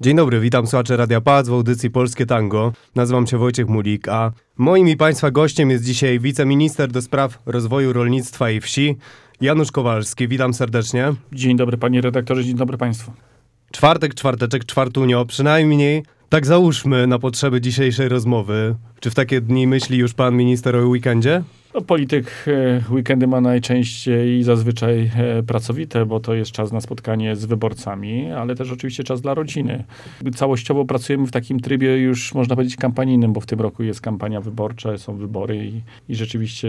Dzień dobry, witam słuchacze Radia Pałac w audycji Polskie Tango. Nazywam się Wojciech Mulik, a moim i Państwa gościem jest dzisiaj wiceminister do spraw rozwoju rolnictwa i wsi, Janusz Kowalski. Witam serdecznie. Dzień dobry panie redaktorze, dzień dobry państwu. Czwartek, czwarteczek, czwartunio, przynajmniej tak załóżmy na potrzeby dzisiejszej rozmowy. Czy w takie dni myśli już pan minister o weekendzie? No, polityk e, weekendy ma najczęściej i zazwyczaj e, pracowite, bo to jest czas na spotkanie z wyborcami, ale też oczywiście czas dla rodziny. Całościowo pracujemy w takim trybie już można powiedzieć kampanijnym, bo w tym roku jest kampania wyborcza, są wybory i, i rzeczywiście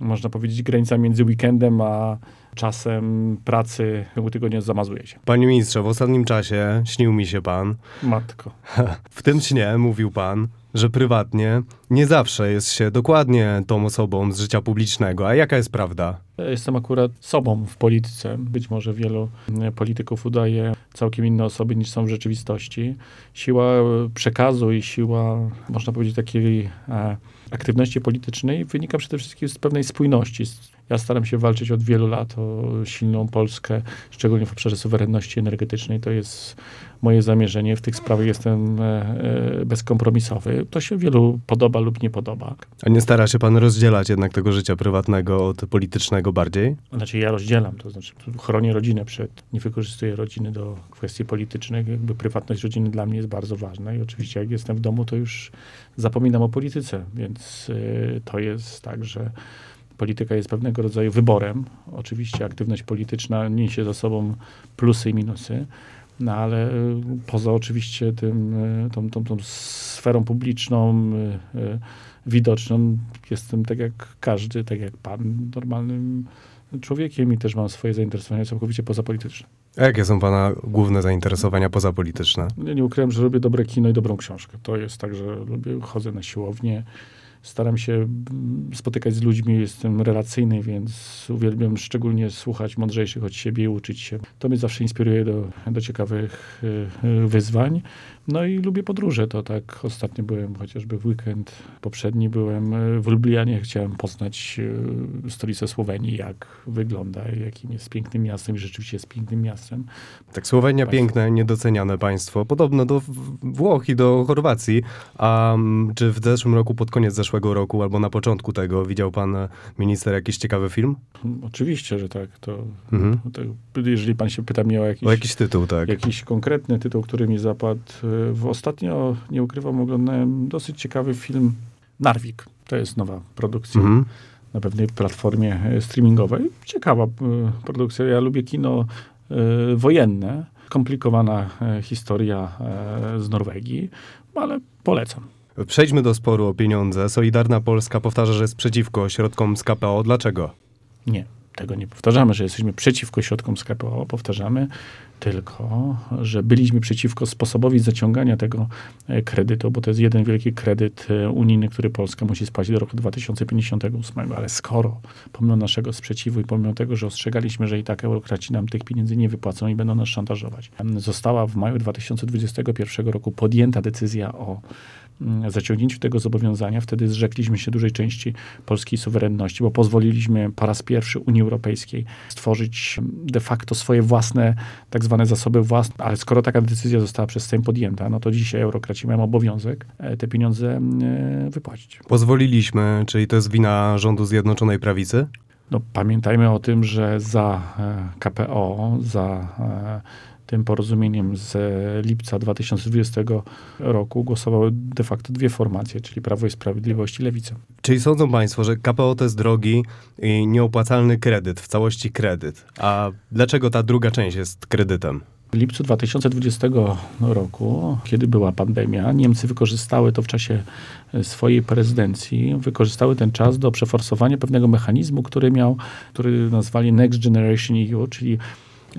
można powiedzieć granica między weekendem a czasem pracy tego tygodnia zamazuje się. Panie ministrze, w ostatnim czasie śnił mi się pan. Matko. W tym śnie mówił pan, że prywatnie nie zawsze jest się dokładnie tą osobą z życia publicznego. A jaka jest prawda? Jestem akurat sobą w polityce. Być może wielu e, polityków udaje całkiem inne osoby niż są w rzeczywistości. Siła e, przekazu i siła, można powiedzieć, takiej e, aktywności politycznej wynika przede wszystkim z pewnej spójności. Ja staram się walczyć od wielu lat o silną Polskę, szczególnie w obszarze suwerenności energetycznej. To jest moje zamierzenie. W tych sprawach jestem e, e, bezkompromisowy. To się wielu podoba lub nie podoba. A nie stara się pan rozdzielać jednak tego życia prywatnego od politycznego bardziej? Znaczy ja rozdzielam, to znaczy chronię rodzinę przed, nie wykorzystuję rodziny do kwestii politycznych. Jakby prywatność rodziny dla mnie jest bardzo ważna i oczywiście jak jestem w domu, to już zapominam o polityce, więc y, to jest tak, że polityka jest pewnego rodzaju wyborem. Oczywiście aktywność polityczna niesie za sobą plusy i minusy, no ale y, poza oczywiście tym, y, tą, tą, tą sferą publiczną, y, widoczną, jestem tak jak każdy, tak jak pan, normalnym człowiekiem i też mam swoje zainteresowania całkowicie pozapolityczne. A jakie są pana główne zainteresowania pozapolityczne? Ja nie ukrywam, że lubię dobre kino i dobrą książkę. To jest tak, że lubię, chodzę na siłownię, staram się mm, spotykać z ludźmi, jestem relacyjny, więc uwielbiam szczególnie słuchać mądrzejszych od siebie i uczyć się. To mnie zawsze inspiruje do, do ciekawych y, y, wyzwań. No i lubię podróże, to tak ostatnio byłem chociażby w weekend, poprzedni byłem y, w Lublianie, chciałem poznać y, stolicę Słowenii, jak wygląda, jakim jest pięknym miastem i rzeczywiście jest pięknym miastem. Tak, Słowenia Państwo. piękne, niedoceniane państwo. Podobno do Włoch i do Chorwacji. A czy w zeszłym roku, pod koniec zeszłego roku, albo na początku tego, widział pan e, minister jakiś ciekawy film? Oczywiście, że tak. To, Mhm. to jeżeli pan się pyta mnie o jakiś, O jakiś tytuł, tak. jakiś konkretny tytuł, który mi zapadł, w ostatnio, nie ukrywam, oglądałem dosyć ciekawy film Narwik. To jest nowa produkcja Mhm. na pewnej platformie y, streamingowej. Ciekawa y, produkcja. Ja lubię kino y, wojenne. Komplikowana y, historia y, z Norwegii, ale polecam. Przejdźmy do sporu o pieniądze. Solidarna Polska powtarza, że jest przeciwko środkom z KPO. Dlaczego? Nie, tego nie powtarzamy, że jesteśmy przeciwko środkom KPO. Powtarzamy tylko, że byliśmy przeciwko sposobowi zaciągania tego e, kredytu, bo to jest jeden wielki kredyt e, unijny, który Polska musi spłacić do roku 2058. Ale skoro, pomimo naszego sprzeciwu i pomimo tego, że ostrzegaliśmy, że i tak eurokraci nam tych pieniędzy nie wypłacą i będą nas szantażować, została w maju 2021 roku podjęta decyzja o zaciągnięciu tego zobowiązania. Wtedy zrzekliśmy się dużej części polskiej suwerenności, bo pozwoliliśmy po raz pierwszy Unii Europejskiej stworzyć mm, de facto swoje własne, tak zwane zasoby własne. Ale skoro taka decyzja została przez Sejm podjęta, no to dzisiaj eurokraci mają obowiązek e, te pieniądze mm, wypłacić. Pozwoliliśmy, czyli to jest wina rządu Zjednoczonej Prawicy? No, pamiętajmy o tym, że za e, KPO, za e, tym porozumieniem z lipca 2020 roku głosowały de facto dwie formacje, czyli Prawo i Sprawiedliwość i Lewica. Czyli sądzą państwo, że KPO to jest drogi i nieopłacalny kredyt, w całości kredyt. A dlaczego ta druga część jest kredytem? W lipcu 2020 roku, kiedy była pandemia, Niemcy wykorzystały to w czasie swojej prezydencji, wykorzystały ten czas do przeforsowania pewnego mechanizmu, który miał, który nazwali Next Generation EU, czyli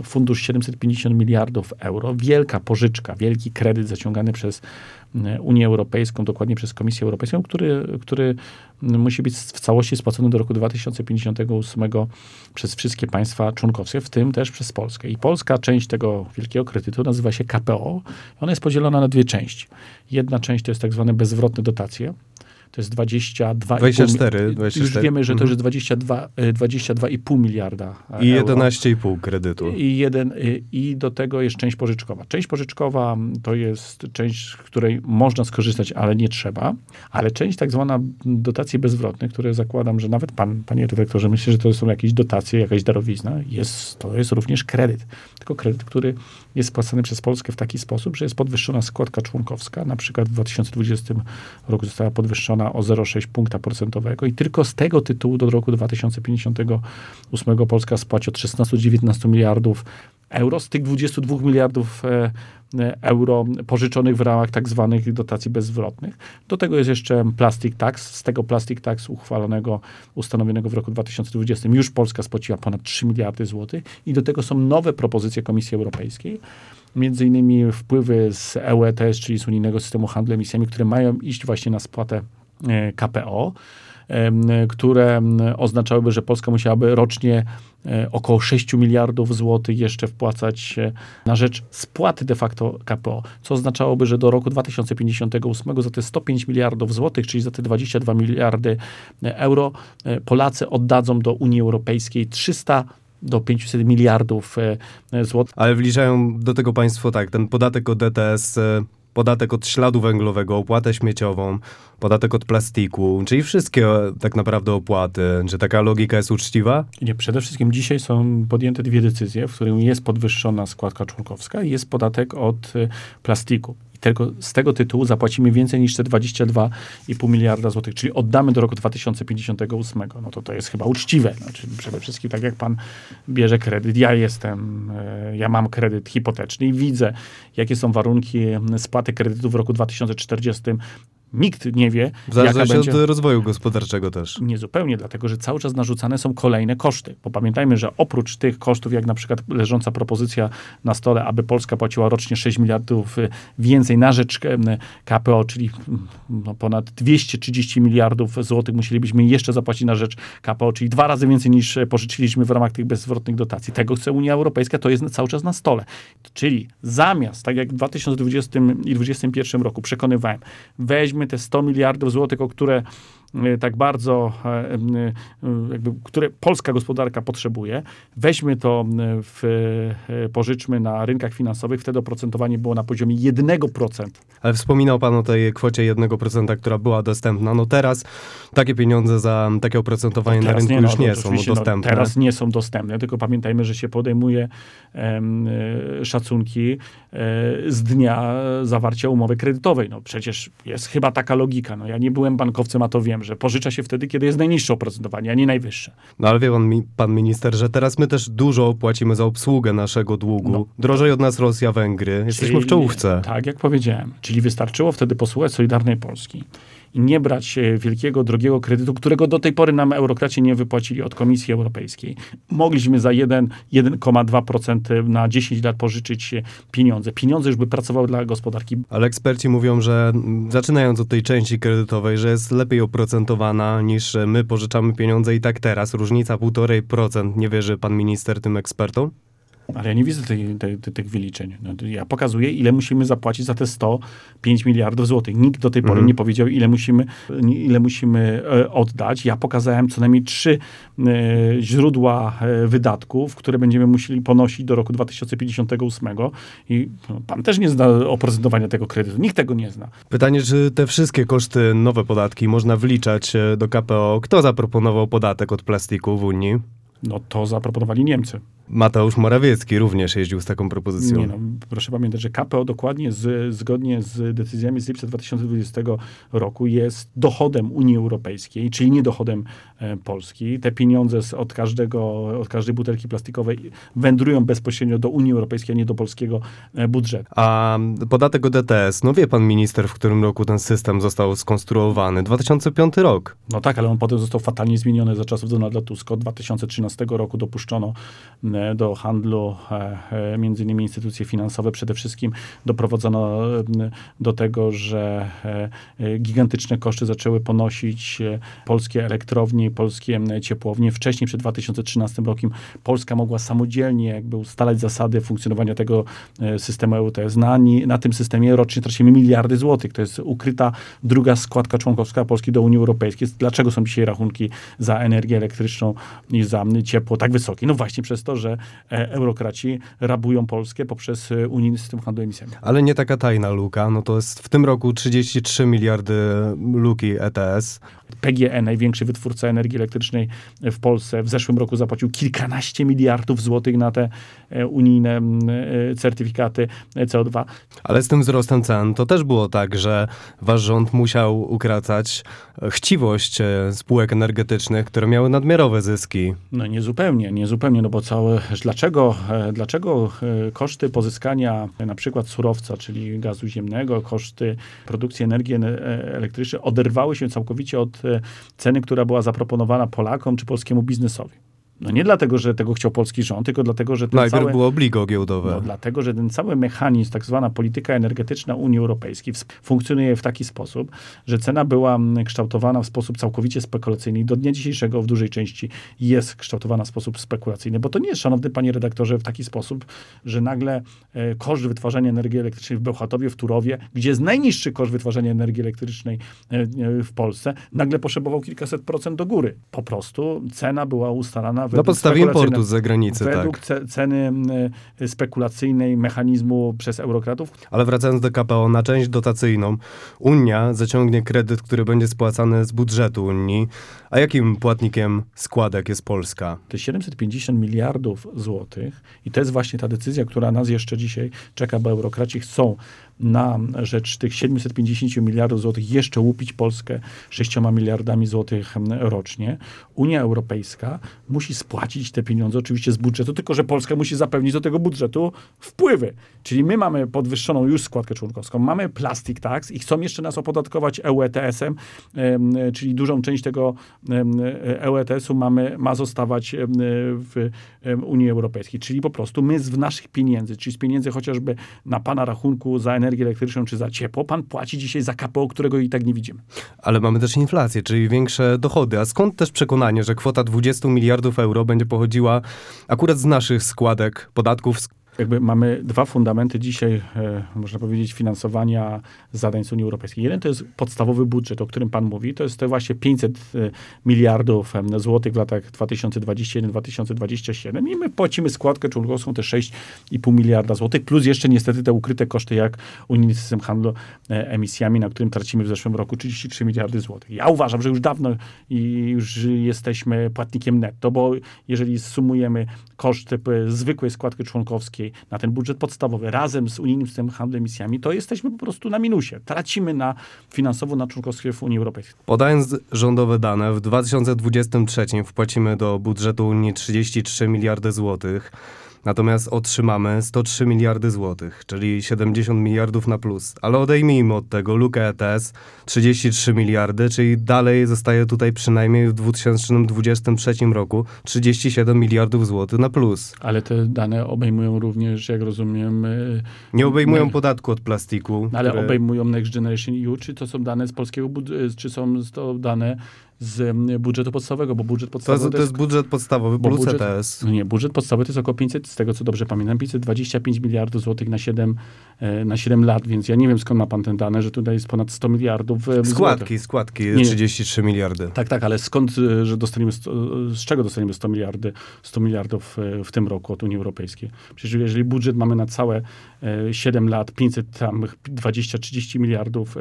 fundusz 750 miliardów euro, wielka pożyczka, wielki kredyt zaciągany przez e, Unię Europejską, dokładnie przez Komisję Europejską, który, który musi być w całości spłacony do roku 2058 przez wszystkie państwa członkowskie, w tym też przez Polskę. I polska część tego wielkiego kredytu nazywa się KPO. Ona jest podzielona na dwie części. Jedna część to jest tak zwane bezzwrotne dotacje. To jest 22,5 24, Już 24. wiemy, że to już 22, e, 22,5 miliarda e, I euro. 11,5 kredytu. I, jeden, y, I do tego jest część pożyczkowa. Część pożyczkowa to jest część, z której można skorzystać, ale nie trzeba. Ale część tak zwana dotacji bezwrotnych, które zakładam, że nawet pan, panie dyrektorze, myślę, że to są jakieś dotacje, jakaś darowizna, jest, to jest również kredyt. Tylko kredyt, który jest spłacany przez Polskę w taki sposób, że jest podwyższona składka członkowska. Na przykład w 2020 roku została podwyższona o 0,6 punkta procentowego i tylko z tego tytułu do roku 2058 Polska spłaci od 16-19 miliardów euro z tych 22 miliardów e, e, euro pożyczonych w ramach tak zwanych dotacji bezzwrotnych. Do tego jest jeszcze plastic tax. Z tego plastic tax uchwalonego, ustanowionego w roku 2020 już Polska spłaciła ponad 3 miliardy złotych i do tego są nowe propozycje Komisji Europejskiej. Między innymi wpływy z EU ETS, czyli z Unijnego Systemu Handlu Emisjami, które mają iść właśnie na spłatę KPO em, które oznaczałyby, że Polska musiałaby rocznie e, około 6 miliardów złotych jeszcze wpłacać e, na rzecz spłaty de facto KPO, co oznaczałoby, że do roku 2058 za te 105 miliardów złotych, czyli za te 22 miliardy e, euro, e, Polacy oddadzą do Unii Europejskiej 300 do 500 miliardów e, e, złotych. Ale wliczają do tego państwo tak, ten podatek od DTS, e, podatek od śladu węglowego, opłatę śmieciową, podatek od plastiku, czyli wszystkie e, tak naprawdę opłaty. Czy taka logika jest uczciwa? Nie, przede wszystkim dzisiaj są podjęte dwie decyzje, w którym jest podwyższona składka członkowska i jest podatek od y, plastiku. Z tego tytułu zapłacimy więcej niż te 22,5 miliarda złotych, czyli oddamy do roku 2058. No to to jest chyba uczciwe. Znaczy, przede wszystkim tak jak pan bierze kredyt, ja jestem, e, ja mam kredyt hipoteczny i widzę, jakie są warunki spłaty kredytu w roku 2040. Nikt nie wie, W jaka zależności będzie... od rozwoju gospodarczego też. Nie zupełnie, dlatego że cały czas narzucane są kolejne koszty. Bo pamiętajmy, że oprócz tych kosztów, jak na przykład leżąca propozycja na stole, aby Polska płaciła rocznie 6 miliardów y, więcej na rzecz em, KPO, czyli mm, no, ponad 230 miliardów złotych musielibyśmy jeszcze zapłacić na rzecz KPO, czyli dwa razy więcej niż e, pożyczyliśmy w ramach tych bezzwrotnych dotacji. Tego chce Unia Europejska, to jest cały czas na stole. Czyli zamiast, tak jak w 2020 i 2021 roku przekonywałem, weźmy te 100 miliardów złotych, o które tak bardzo, e, e, jakby, które polska gospodarka potrzebuje. Weźmy to w, pożyczmy na rynkach finansowych, wtedy oprocentowanie było na poziomie 1%. Ale wspominał pan o tej kwocie 1%, która była dostępna. No teraz takie pieniądze za takie oprocentowanie na rynku no, już no, nie są oczywiście, no, dostępne. teraz nie są dostępne, tylko pamiętajmy, że się podejmuje em, szacunki e, z dnia zawarcia umowy kredytowej. No przecież jest chyba taka logika. No, ja nie byłem bankowcem, a to wiem, że pożycza się wtedy, kiedy jest najniższe oprocentowanie, a nie najwyższe. No ale wie pan, pan minister, że teraz my też dużo płacimy za obsługę naszego długu. No. Drożej od nas Rosja, Węgry. Jesteśmy w Czyli- czołówce. Tak, jak powiedziałem. Czyli wystarczyło wtedy posłuchać Solidarnej Polski i nie brać e, wielkiego, drogiego kredytu, którego do tej pory nam eurokraci nie wypłacili od Komisji Europejskiej. Mogliśmy za 1, 1,2% na 10 lat pożyczyć e, pieniądze. Pieniądze już by pracowały dla gospodarki. Ale eksperci mówią, że mm, zaczynając od tej części kredytowej, że jest lepiej oprocentowana niż e, my pożyczamy pieniądze i tak teraz. Różnica 1,5%. Nie wierzy pan minister tym ekspertom? Ale ja nie widzę tej, tej, tych wyliczeń. No, ja pokazuję, ile musimy zapłacić za te 105 miliardów złotych. Nikt do tej pory Mhm. nie powiedział, ile musimy, ile musimy e, oddać. Ja pokazałem co najmniej trzy e, źródła e, wydatków, które będziemy musieli ponosić do roku 2058. I no, pan też nie zna oprocentowania tego kredytu. Nikt tego nie zna. Pytanie, czy te wszystkie koszty, nowe podatki można wliczać do KPO? Kto zaproponował podatek od plastiku w Unii? No to zaproponowali Niemcy. Mateusz Morawiecki również jeździł z taką propozycją. Nie no, proszę pamiętać, że KPO dokładnie z, zgodnie z decyzjami z lipca 2020 roku jest dochodem Unii Europejskiej, czyli nie dochodem e, Polski. Te pieniądze z, od, każdego, od każdej butelki plastikowej wędrują bezpośrednio do Unii Europejskiej, a nie do polskiego e, budżetu. A podatek od DTS, no wie pan minister, w którym roku ten system został skonstruowany? 2005 rok. No tak, ale on potem został fatalnie zmieniony za czasów Donalda Tuska. Od 2013 roku dopuszczono e, e, do handlu, e, e, między innymi instytucje finansowe. Przede wszystkim doprowadzono do tego, że e, gigantyczne koszty zaczęły ponosić polskie elektrownie polskie ciepłownie. Wcześniej, przed 2013 rokiem, Polska mogła samodzielnie jakby ustalać zasady funkcjonowania tego systemu EUTS. Na, na tym systemie rocznie tracimy miliardy złotych. To jest ukryta druga składka członkowska Polski do Unii Europejskiej. Dlaczego są dzisiaj rachunki za energię elektryczną i za ciepło tak wysokie? No właśnie przez to, że e, eurokraci rabują Polskę poprzez e, unijny system handlu emisjami. Ale nie taka tajna luka, no to jest w tym roku 33 miliardy luki ETS. PGE, największy wytwórca energii elektrycznej w Polsce, w zeszłym roku zapłacił kilkanaście miliardów złotych na te e, unijne certyfikaty CO2. Ale z tym wzrostem cen to też było tak, że wasz rząd musiał ukracać chciwość spółek energetycznych, które miały nadmiarowe zyski. No nie zupełnie, nie zupełnie, no bo całe, dlaczego, e, dlaczego e, koszty pozyskania e, na przykład surowca, czyli gazu ziemnego, koszty produkcji energii ene- e, elektrycznej oderwały się całkowicie od e, ceny, która była zaproponowana Polakom czy polskiemu biznesowi? No nie dlatego, że tego chciał polski rząd, tylko dlatego, że ten Najpierw cały... było obligo giełdowe. No, dlatego, że ten cały mechanizm, tak zwana polityka energetyczna Unii Europejskiej, funkcjonuje w taki sposób, że cena była mm, kształtowana w sposób całkowicie spekulacyjny i do dnia dzisiejszego w dużej części jest kształtowana w sposób spekulacyjny, bo to nie jest, szanowny panie redaktorze, w taki sposób, że nagle e, koszt wytwarzania energii elektrycznej w Bełchatowie, w Turowie, gdzie jest najniższy koszt wytwarzania energii elektrycznej e, e, w Polsce, nagle poszebował kilkaset procent do góry. Po prostu cena była ustalana Na według podstawie importu z zagranicy, według tak. ce- ceny y, spekulacyjnej mechanizmu przez eurokratów. Ale wracając do KPO, na część dotacyjną, Unia zaciągnie kredyt, który będzie spłacany z budżetu Unii. A jakim płatnikiem składek jest Polska? Jest 750 miliardów złotych i to jest właśnie ta decyzja, która nas jeszcze dzisiaj czeka, bo eurokraci chcą na rzecz tych 750 miliardów złotych jeszcze łupić Polskę 6 miliardami złotych em, rocznie. Unia Europejska musi spłacić te pieniądze oczywiście z budżetu, tylko że Polska musi zapewnić do tego budżetu wpływy. Czyli my mamy podwyższoną już składkę członkowską, mamy plastic tax i chcą jeszcze nas opodatkować E EUETS-em, em, czyli dużą część tego em, EUETS-u mamy, ma zostawać w Unii Europejskiej. Czyli po prostu my z naszych pieniędzy, czyli z pieniędzy chociażby na pana rachunku za energię elektryczną czy za ciepło, pan płaci dzisiaj za KPO, którego i tak nie widzimy. Ale mamy też inflację, czyli większe dochody. A skąd też przekonanie, że kwota 20 miliardów euro będzie pochodziła akurat z naszych składek, podatków, jakby mamy dwa fundamenty dzisiaj, e, można powiedzieć, finansowania zadań z Unii Europejskiej. Jeden to jest podstawowy budżet, o którym pan mówi, to jest te właśnie 500 e, miliardów złotych w latach 2021-2027 i my płacimy składkę członkowską te 6,5 miliarda złotych, plus jeszcze niestety te ukryte koszty jak unijny system handlu e, emisjami, na którym tracimy w zeszłym roku 33 miliardy złotych. Ja uważam, że już dawno i już jesteśmy płatnikiem netto, bo jeżeli sumujemy koszty zwykłej składki członkowskiej na ten budżet podstawowy razem z unijnym systemem handlu emisjami, to jesteśmy po prostu na minusie. Tracimy na finansowo na członkostwie w Unii Europejskiej. Podając rządowe dane, w 2023 wpłacimy do budżetu Unii 33 miliardy złotych, natomiast otrzymamy 103 miliardy złotych, czyli 70 miliardów na plus. Ale odejmijmy od tego lukę ETS 33 miliardy, czyli dalej zostaje tutaj przynajmniej w 2023 roku 37 miliardów złotych na plus. Ale te dane obejmują również, jak rozumiem, y, Nie obejmują podatku od plastiku. ale który- obejmują Next Generation EU, czy to są dane z polskiego, y, czy są to dane z budżetu podstawowego, bo budżet To podstawowy jest, to jest budżet podstawowy Bo plus budżet- ETS. No nie, budżet podstawowy to jest około 500, z tego co dobrze pamiętam, 525 miliardów złotych na 7, e, na 7 lat, więc ja nie wiem skąd ma pan ten dane, że tutaj jest ponad 100 miliardów e, złotych. Składki, składki, Nie. 33 miliardy. Tak, tak, ale skąd, e, że dostaniemy, z czego dostaniemy 100 miliardy, 100 miliardów w tym roku od Unii Europejskiej? Przecież jeżeli budżet mamy na całe e, 7 lat, 500 tam 20-30 miliardów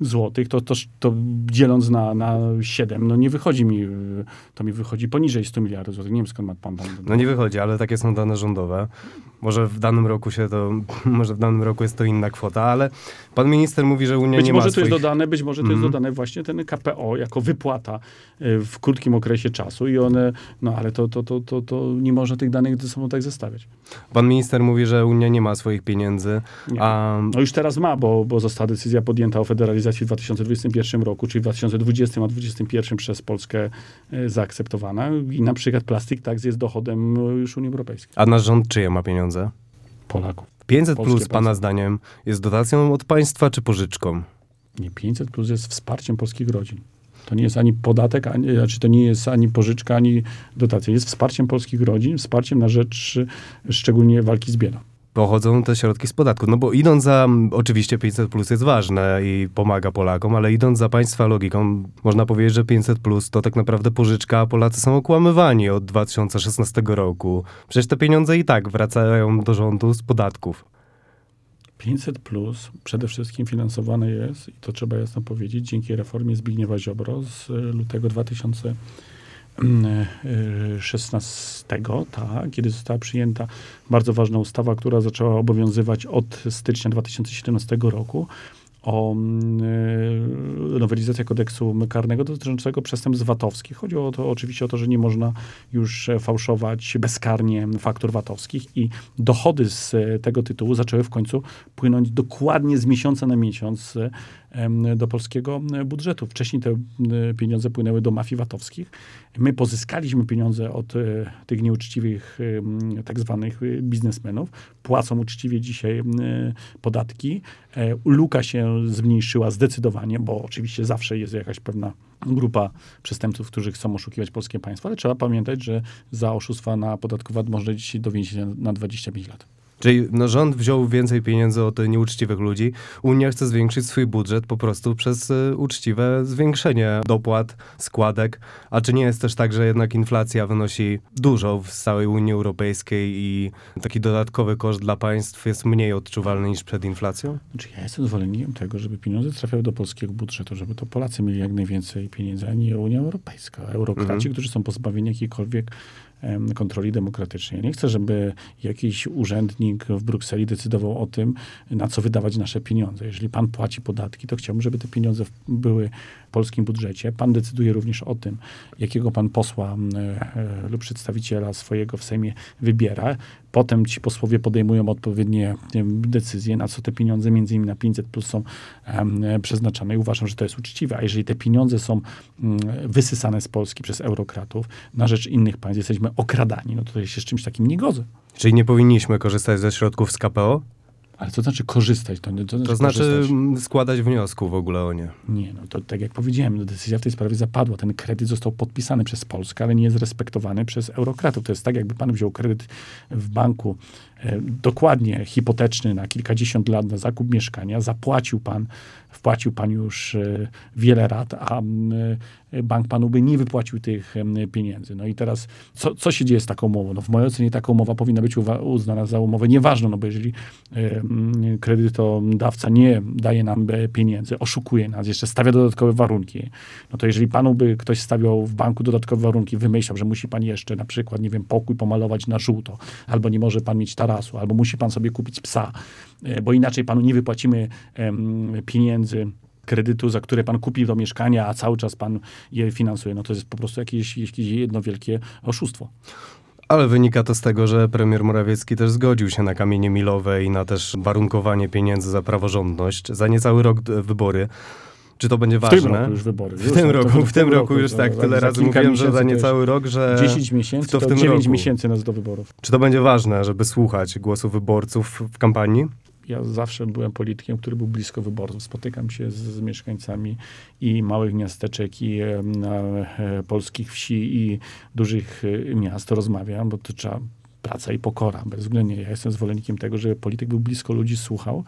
złotych, to, to, to dzieląc na, na 7, no nie wychodzi mi, e, to mi wychodzi poniżej 100 miliardów złotych. Nie wiem skąd ma pan pan. No nie wychodzi, ale takie są dane rządowe. Może w danym roku się to, może w danym roku jest to inna kwota, ale pan minister mówi, że Unia Być nie może ma to swoich... jest dodane, być może to Mhm. jest dodane właśnie ten KPO jako wypłata y, w krótkim okresie czasu i one, no ale to, to, to, to, to nie można tych danych ze sobą tak zestawiać. Pan minister mówi, że Unia nie ma swoich pieniędzy, a No już teraz ma, bo, bo została decyzja podjęta o federalizacji w 2021 roku, czyli w 2020 a 2021 przez Polskę e, zaakceptowana. I na przykład plastik tax jest dochodem e, już Unii Europejskiej. A nasz rząd czyje ma pieniądze? Polaków. 500 Polskie plus, pana zdaniem, jest dotacją od państwa czy pożyczką? Nie, 500 plus jest wsparciem polskich rodzin. To nie jest ani podatek, ani, znaczy to nie jest ani pożyczka, ani dotacja. Jest wsparciem polskich rodzin, wsparciem na rzecz szczególnie walki z biedą pochodzą te środki z podatku. No bo idąc za, oczywiście 500 plus jest ważne i pomaga Polakom, ale idąc za państwa logiką, można powiedzieć, że 500 plus to tak naprawdę pożyczka, a Polacy są okłamywani od 2016 roku. Przecież te pieniądze i tak wracają do rządu z podatków. 500 plus przede wszystkim finansowane jest, i to trzeba jasno powiedzieć, dzięki reformie Zbigniewa Ziobro z e, lutego 2000 16, tak, kiedy została przyjęta bardzo ważna ustawa, która zaczęła obowiązywać od stycznia 2017 roku o mm, nowelizacja kodeksu karnego dotyczącego przestępstw VAT-owskich. Chodziło o to, oczywiście o to, że nie można już fałszować bezkarnie faktur VAT-owskich i dochody z tego tytułu zaczęły w końcu płynąć dokładnie z miesiąca na miesiąc do polskiego budżetu. Wcześniej te pieniądze płynęły do mafii VAT-owskich. My pozyskaliśmy pieniądze od e, tych nieuczciwych tak zwanych e, biznesmenów. Płacą uczciwie dzisiaj podatki. E, Luka się zmniejszyła zdecydowanie, bo oczywiście zawsze jest jakaś pewna grupa przestępców, którzy chcą oszukiwać polskie państwo, ale trzeba pamiętać, że za oszustwa na podatku VAT można dzisiaj do więzienia na 25 lat. Czyli no, rząd wziął więcej pieniędzy od nieuczciwych ludzi. Unia chce zwiększyć swój budżet po prostu przez y, uczciwe zwiększenie dopłat, składek. A czy nie jest też tak, że jednak inflacja wynosi dużo w całej Unii Europejskiej i taki dodatkowy koszt dla państw jest mniej odczuwalny niż przed inflacją? Znaczy ja jestem zwolennikiem tego, żeby pieniądze trafiały do polskiego budżetu, żeby to Polacy mieli jak najwięcej pieniędzy, a nie Unia Europejska. Eurokraci, Mhm. którzy są pozbawieni jakiejkolwiek kontroli demokratycznej. Nie chcę, żeby jakiś urzędnik w Brukseli decydował o tym, na co wydawać nasze pieniądze. Jeżeli pan płaci podatki, to chciałbym, żeby te pieniądze były w polskim budżecie. Pan decyduje również o tym, jakiego pan posła e, lub przedstawiciela swojego w Sejmie wybiera. Potem ci posłowie podejmują odpowiednie decyzje, na co te pieniądze między innymi na 500 plus są przeznaczane i uważam, że to jest uczciwe. A jeżeli te pieniądze są mm, wysysane z Polski przez eurokratów na rzecz innych państw, jesteśmy okradani, no to się z czymś takim nie godzę. Czyli nie powinniśmy korzystać ze środków z KPO? Ale to znaczy korzystać? To, to znaczy, To znaczy składać wniosku w ogóle o nie. Nie, no to tak jak powiedziałem, no decyzja w tej sprawie zapadła. Ten kredyt został podpisany przez Polskę, ale nie jest respektowany przez eurokratów. To jest tak, jakby pan wziął kredyt w banku dokładnie hipoteczny na kilkadziesiąt lat na zakup mieszkania, zapłacił pan, wpłacił pan już e, wiele rat, a e, bank panu by nie wypłacił tych pieniędzy. No i teraz, co, co się dzieje z taką umową? No w mojej ocenie taka umowa powinna być uznana za umowę nieważną, no bo jeżeli e, kredytodawca nie daje nam e, pieniędzy, oszukuje nas, jeszcze stawia dodatkowe warunki, no to jeżeli panu by ktoś stawiał w banku dodatkowe warunki, wymyślał, że musi pan jeszcze na przykład, nie wiem, pokój pomalować na żółto, albo nie może pan mieć tarasu, albo musi pan sobie kupić psa, e, bo inaczej panu nie wypłacimy pieniędzy kredytu, za które pan kupił to mieszkanie, a cały czas pan je finansuje, no to jest po prostu jakieś, jakieś jedno wielkie oszustwo. Ale wynika to z tego, że premier Morawiecki też zgodził się na kamienie milowe i na też warunkowanie pieniędzy za praworządność. Za niecały rok wybory. Czy to będzie W ważne? tym roku już wybory. W tym no roku, w tym roku już tak, tyle razy mówiłem, że za niecały rok, że 10 miesięcy, to w tym 9 roku. miesięcy nas do wyborów. czy to będzie ważne, żeby słuchać głosu wyborców w kampanii? Ja zawsze byłem politykiem, który był blisko wyborców. Spotykam się z, z mieszkańcami i małych miasteczek, i e, e, polskich wsi, i dużych e, miast. Rozmawiam, bo to trzeba praca i pokora, bezwzględnie. Ja jestem zwolennikiem tego, żeby polityk był blisko ludzi, słuchał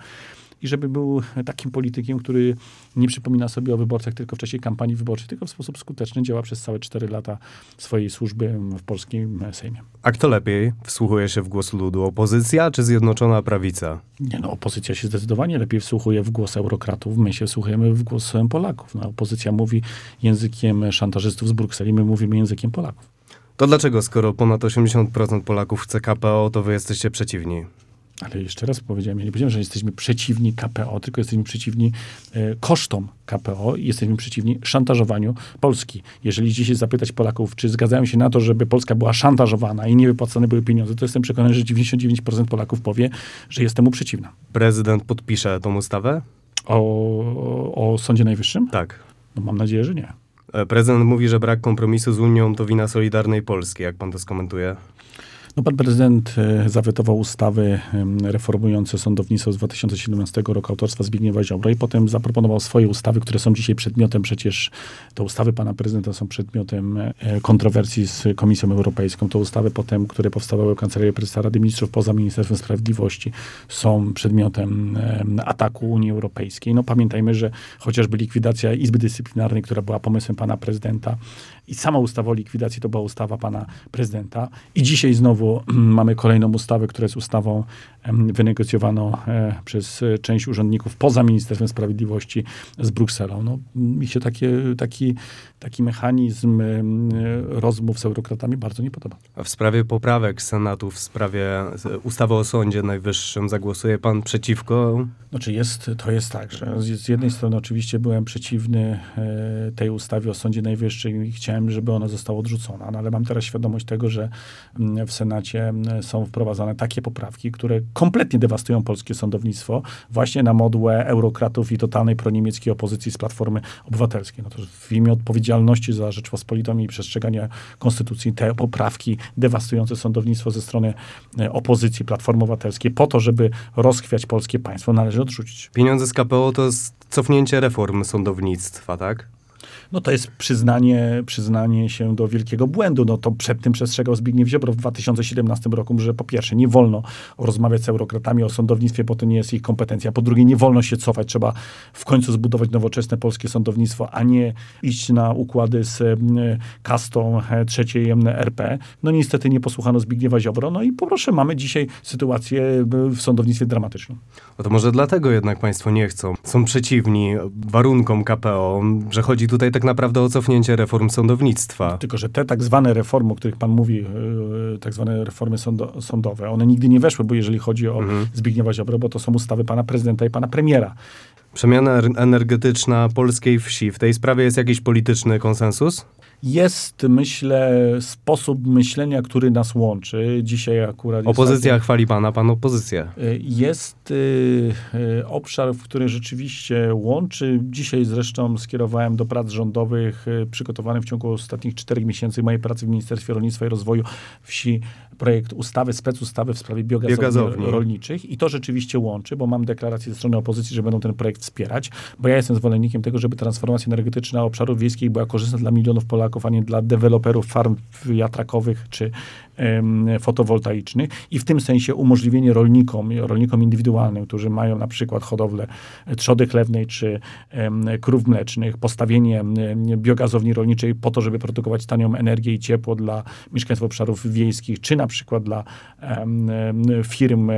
i żeby był takim politykiem, który nie przypomina sobie o wyborcach tylko w czasie kampanii wyborczej, tylko w sposób skuteczny działa przez całe cztery lata swojej służby w polskim Sejmie. A kto lepiej wsłuchuje się w głos ludu? Opozycja czy Zjednoczona Prawica? Nie no, opozycja się zdecydowanie lepiej wsłuchuje w głos eurokratów, my się wsłuchujemy w głos Polaków. No, opozycja mówi językiem szantażystów z Brukseli, my mówimy językiem Polaków. To dlaczego, skoro ponad 80% Polaków chce KPO, to wy jesteście przeciwni? Ale jeszcze raz powiedziałem, ja nie powiedziałem, że jesteśmy przeciwni KPO, tylko jesteśmy przeciwni e, kosztom KPO i jesteśmy przeciwni szantażowaniu Polski. Jeżeli dzisiaj zapytać Polaków, czy zgadzają się na to, żeby Polska była szantażowana i nie wypłacane były pieniądze, to jestem przekonany, że 99% Polaków powie, że jest temu przeciwna. Prezydent podpisze tą ustawę? O, o Sądzie Najwyższym? Tak. No mam nadzieję, że nie. E, Prezydent mówi, że brak kompromisu z Unią to wina Solidarnej Polski. Jak pan to skomentuje? No, pan prezydent e, zawetował ustawy em, reformujące sądownictwo z 2017 roku autorstwa Zbigniewa Ziobro i potem zaproponował swoje ustawy, które są dzisiaj przedmiotem, przecież te ustawy pana prezydenta są przedmiotem e, kontrowersji z Komisją Europejską. Te ustawy potem, które powstawały w Kancelarii Prezesa Rady Ministrów poza Ministerstwem Sprawiedliwości są przedmiotem em, ataku Unii Europejskiej. No pamiętajmy, że chociażby likwidacja Izby Dyscyplinarnej, która była pomysłem pana prezydenta i sama ustawa o likwidacji to była ustawa pana prezydenta i dzisiaj znowu mamy kolejną ustawę, która jest ustawą em, wynegocjowaną e, przez e, część urzędników poza Ministerstwem Sprawiedliwości z Brukselą. No, mi się takie, taki, taki mechanizm rozmów z eurokratami bardzo nie podoba. A w sprawie poprawek Senatu, w sprawie e, ustawy o Sądzie Najwyższym zagłosuje pan przeciwko? Znaczy jest, to jest tak, że z, jednej strony oczywiście byłem przeciwny tej ustawie o Sądzie Najwyższym i chciałem, żeby ona została odrzucona, no, ale mam teraz świadomość tego, że mm, w Senacie mm, są wprowadzane takie poprawki, które kompletnie dewastują polskie sądownictwo właśnie na modłę eurokratów i totalnej proniemieckiej opozycji z Platformy Obywatelskiej. No to w imię odpowiedzialności za Rzeczpospolitą i przestrzegania konstytucji te poprawki dewastujące sądownictwo ze strony e, opozycji Platformy Obywatelskiej po to, żeby rozchwiać polskie państwo, należy odrzucić. Pieniądze z KPO to jest cofnięcie reform sądownictwa, tak? No to jest przyznanie, przyznanie się do wielkiego błędu. No to przed tym przestrzegał Zbigniew Ziobro w 2017 roku, że po pierwsze nie wolno rozmawiać z eurokratami o sądownictwie, bo to nie jest ich kompetencja. Po drugie nie wolno się cofać. Trzeba w końcu zbudować nowoczesne polskie sądownictwo, a nie iść na układy z kastą e, trzeciej RP. No niestety nie posłuchano Zbigniewa Ziobro. No i poproszę, mamy dzisiaj sytuację w sądownictwie dramatyczną. No to może dlatego jednak państwo nie chcą. Są przeciwni warunkom KPO, że chodzi tutaj tak naprawdę o cofnięcie reform sądownictwa. Tylko, że te tak zwane reformy, o których pan mówi, yy, tak zwane reformy sądo, sądowe, one nigdy nie weszły, bo jeżeli chodzi o Zbigniewa Ziobro, bo to są ustawy pana prezydenta i pana premiera. Przemiana er- energetyczna polskiej wsi. W tej sprawie jest jakiś polityczny konsensus? Jest, myślę, sposób myślenia, który nas łączy. Dzisiaj akurat... Opozycja chwali pana, pan opozycję. Y, Jest y, obszar, w którym rzeczywiście łączy. Dzisiaj zresztą skierowałem do prac rządowych, y, przygotowany w ciągu ostatnich czterech miesięcy mojej pracy w Ministerstwie Rolnictwa i Rozwoju Wsi, projekt ustawy, specustawy w sprawie biogazowni, Biogazowni. rolniczych. I to rzeczywiście łączy, bo mam deklarację ze strony opozycji, że będą ten projekt wspierać, bo ja jestem zwolennikiem tego, żeby transformacja energetyczna obszarów wiejskich była korzystna dla milionów Polaków, a nie dla deweloperów farm wiatrakowych czy fotowoltaicznych i w tym sensie umożliwienie rolnikom, rolnikom indywidualnym, którzy mają na przykład hodowlę trzody chlewnej czy krów mlecznych, postawienie biogazowni rolniczej po to, żeby produkować tanią energię i ciepło dla mieszkańców obszarów wiejskich, czy na przykład dla firm,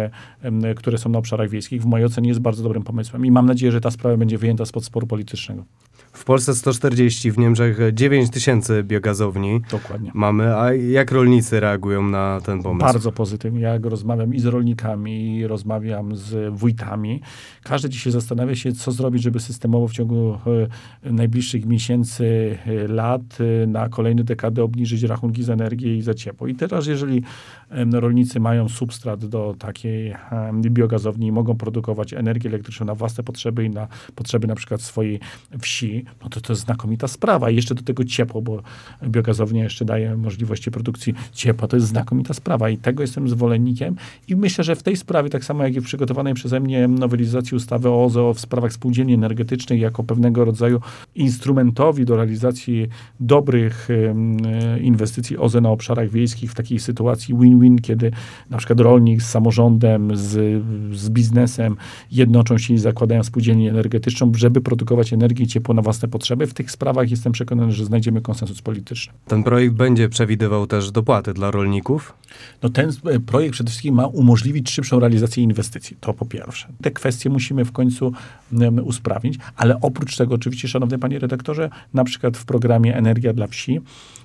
które są na obszarach wiejskich, w mojej ocenie jest bardzo dobrym pomysłem i mam nadzieję, że ta sprawa będzie wyjęta spod sporu politycznego. W Polsce 140, w Niemczech 9 tysięcy biogazowni Dokładnie. mamy. A jak rolnicy reagują na ten pomysł? Bardzo pozytywnie. Jak rozmawiam i z rolnikami, i rozmawiam z wójtami, każdy dzisiaj zastanawia się, co zrobić, żeby systemowo w ciągu e, najbliższych miesięcy, e, lat, e, na kolejne dekady obniżyć rachunki za energię i za ciepło. I teraz, jeżeli rolnicy mają substrat do takiej biogazowni i mogą produkować energię elektryczną na własne potrzeby i na potrzeby na przykład swojej wsi, no to to jest znakomita sprawa. I jeszcze do tego ciepło, bo biogazownia jeszcze daje możliwości produkcji ciepła. To jest znakomita sprawa i tego jestem zwolennikiem. I myślę, że w tej sprawie, tak samo jak i w przygotowanej przeze mnie nowelizacji ustawy o OZE w sprawach spółdzielni energetycznych, jako pewnego rodzaju instrumentowi do realizacji dobrych inwestycji OZE na obszarach wiejskich w takiej sytuacji win-win, kiedy na przykład rolnik z samorządem, z, z biznesem jednoczą się i zakładają spółdzielnię energetyczną, żeby produkować energię ciepło na własne potrzeby. W tych sprawach jestem przekonany, że znajdziemy konsensus polityczny. Ten projekt będzie przewidywał też dopłaty dla rolników. No ten e, projekt przede wszystkim ma umożliwić szybszą realizację inwestycji. To po pierwsze. Te kwestie musimy w końcu usprawnić, ale oprócz tego oczywiście, szanowny panie redaktorze, na przykład w programie Energia dla wsi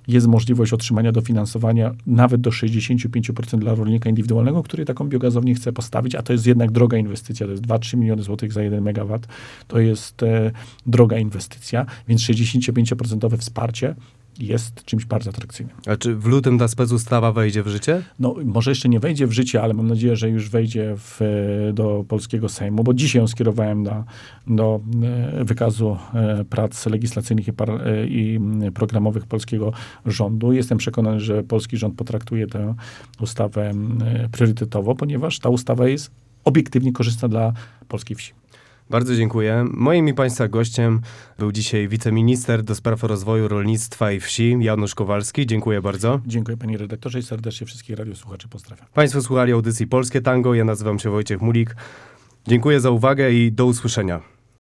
jest możliwość otrzymania dofinansowania nawet do 65% dla rolnika indywidualnego, który taką biogazownię chce postawić, a to jest jednak droga inwestycja, to jest 2-3 miliony złotych za 1 megawatt. To jest e, droga inwestycja, więc 65% wsparcie jest czymś bardzo atrakcyjnym. A czy w lutym ta specustawa wejdzie w życie? No, może jeszcze nie wejdzie w życie, ale mam nadzieję, że już wejdzie w, e, do polskiego Sejmu, bo dzisiaj ją skierowałem do, do e, wykazu e, prac legislacyjnych i, par, i programowych polskiego rządu. Jestem przekonany, że polski rząd potraktuje tę ustawę priorytetowo, ponieważ ta ustawa jest obiektywnie korzystna dla polskiej wsi. Bardzo dziękuję. Moim i Państwa gościem był dzisiaj wiceminister do spraw rozwoju rolnictwa i wsi Janusz Kowalski. Dziękuję bardzo. Dziękuję panie redaktorze i serdecznie wszystkich radiosłuchaczy pozdrawiam. Państwo słuchali audycji Polskie Tango. Ja nazywam się Wojciech Mulik. Dziękuję za uwagę i do usłyszenia.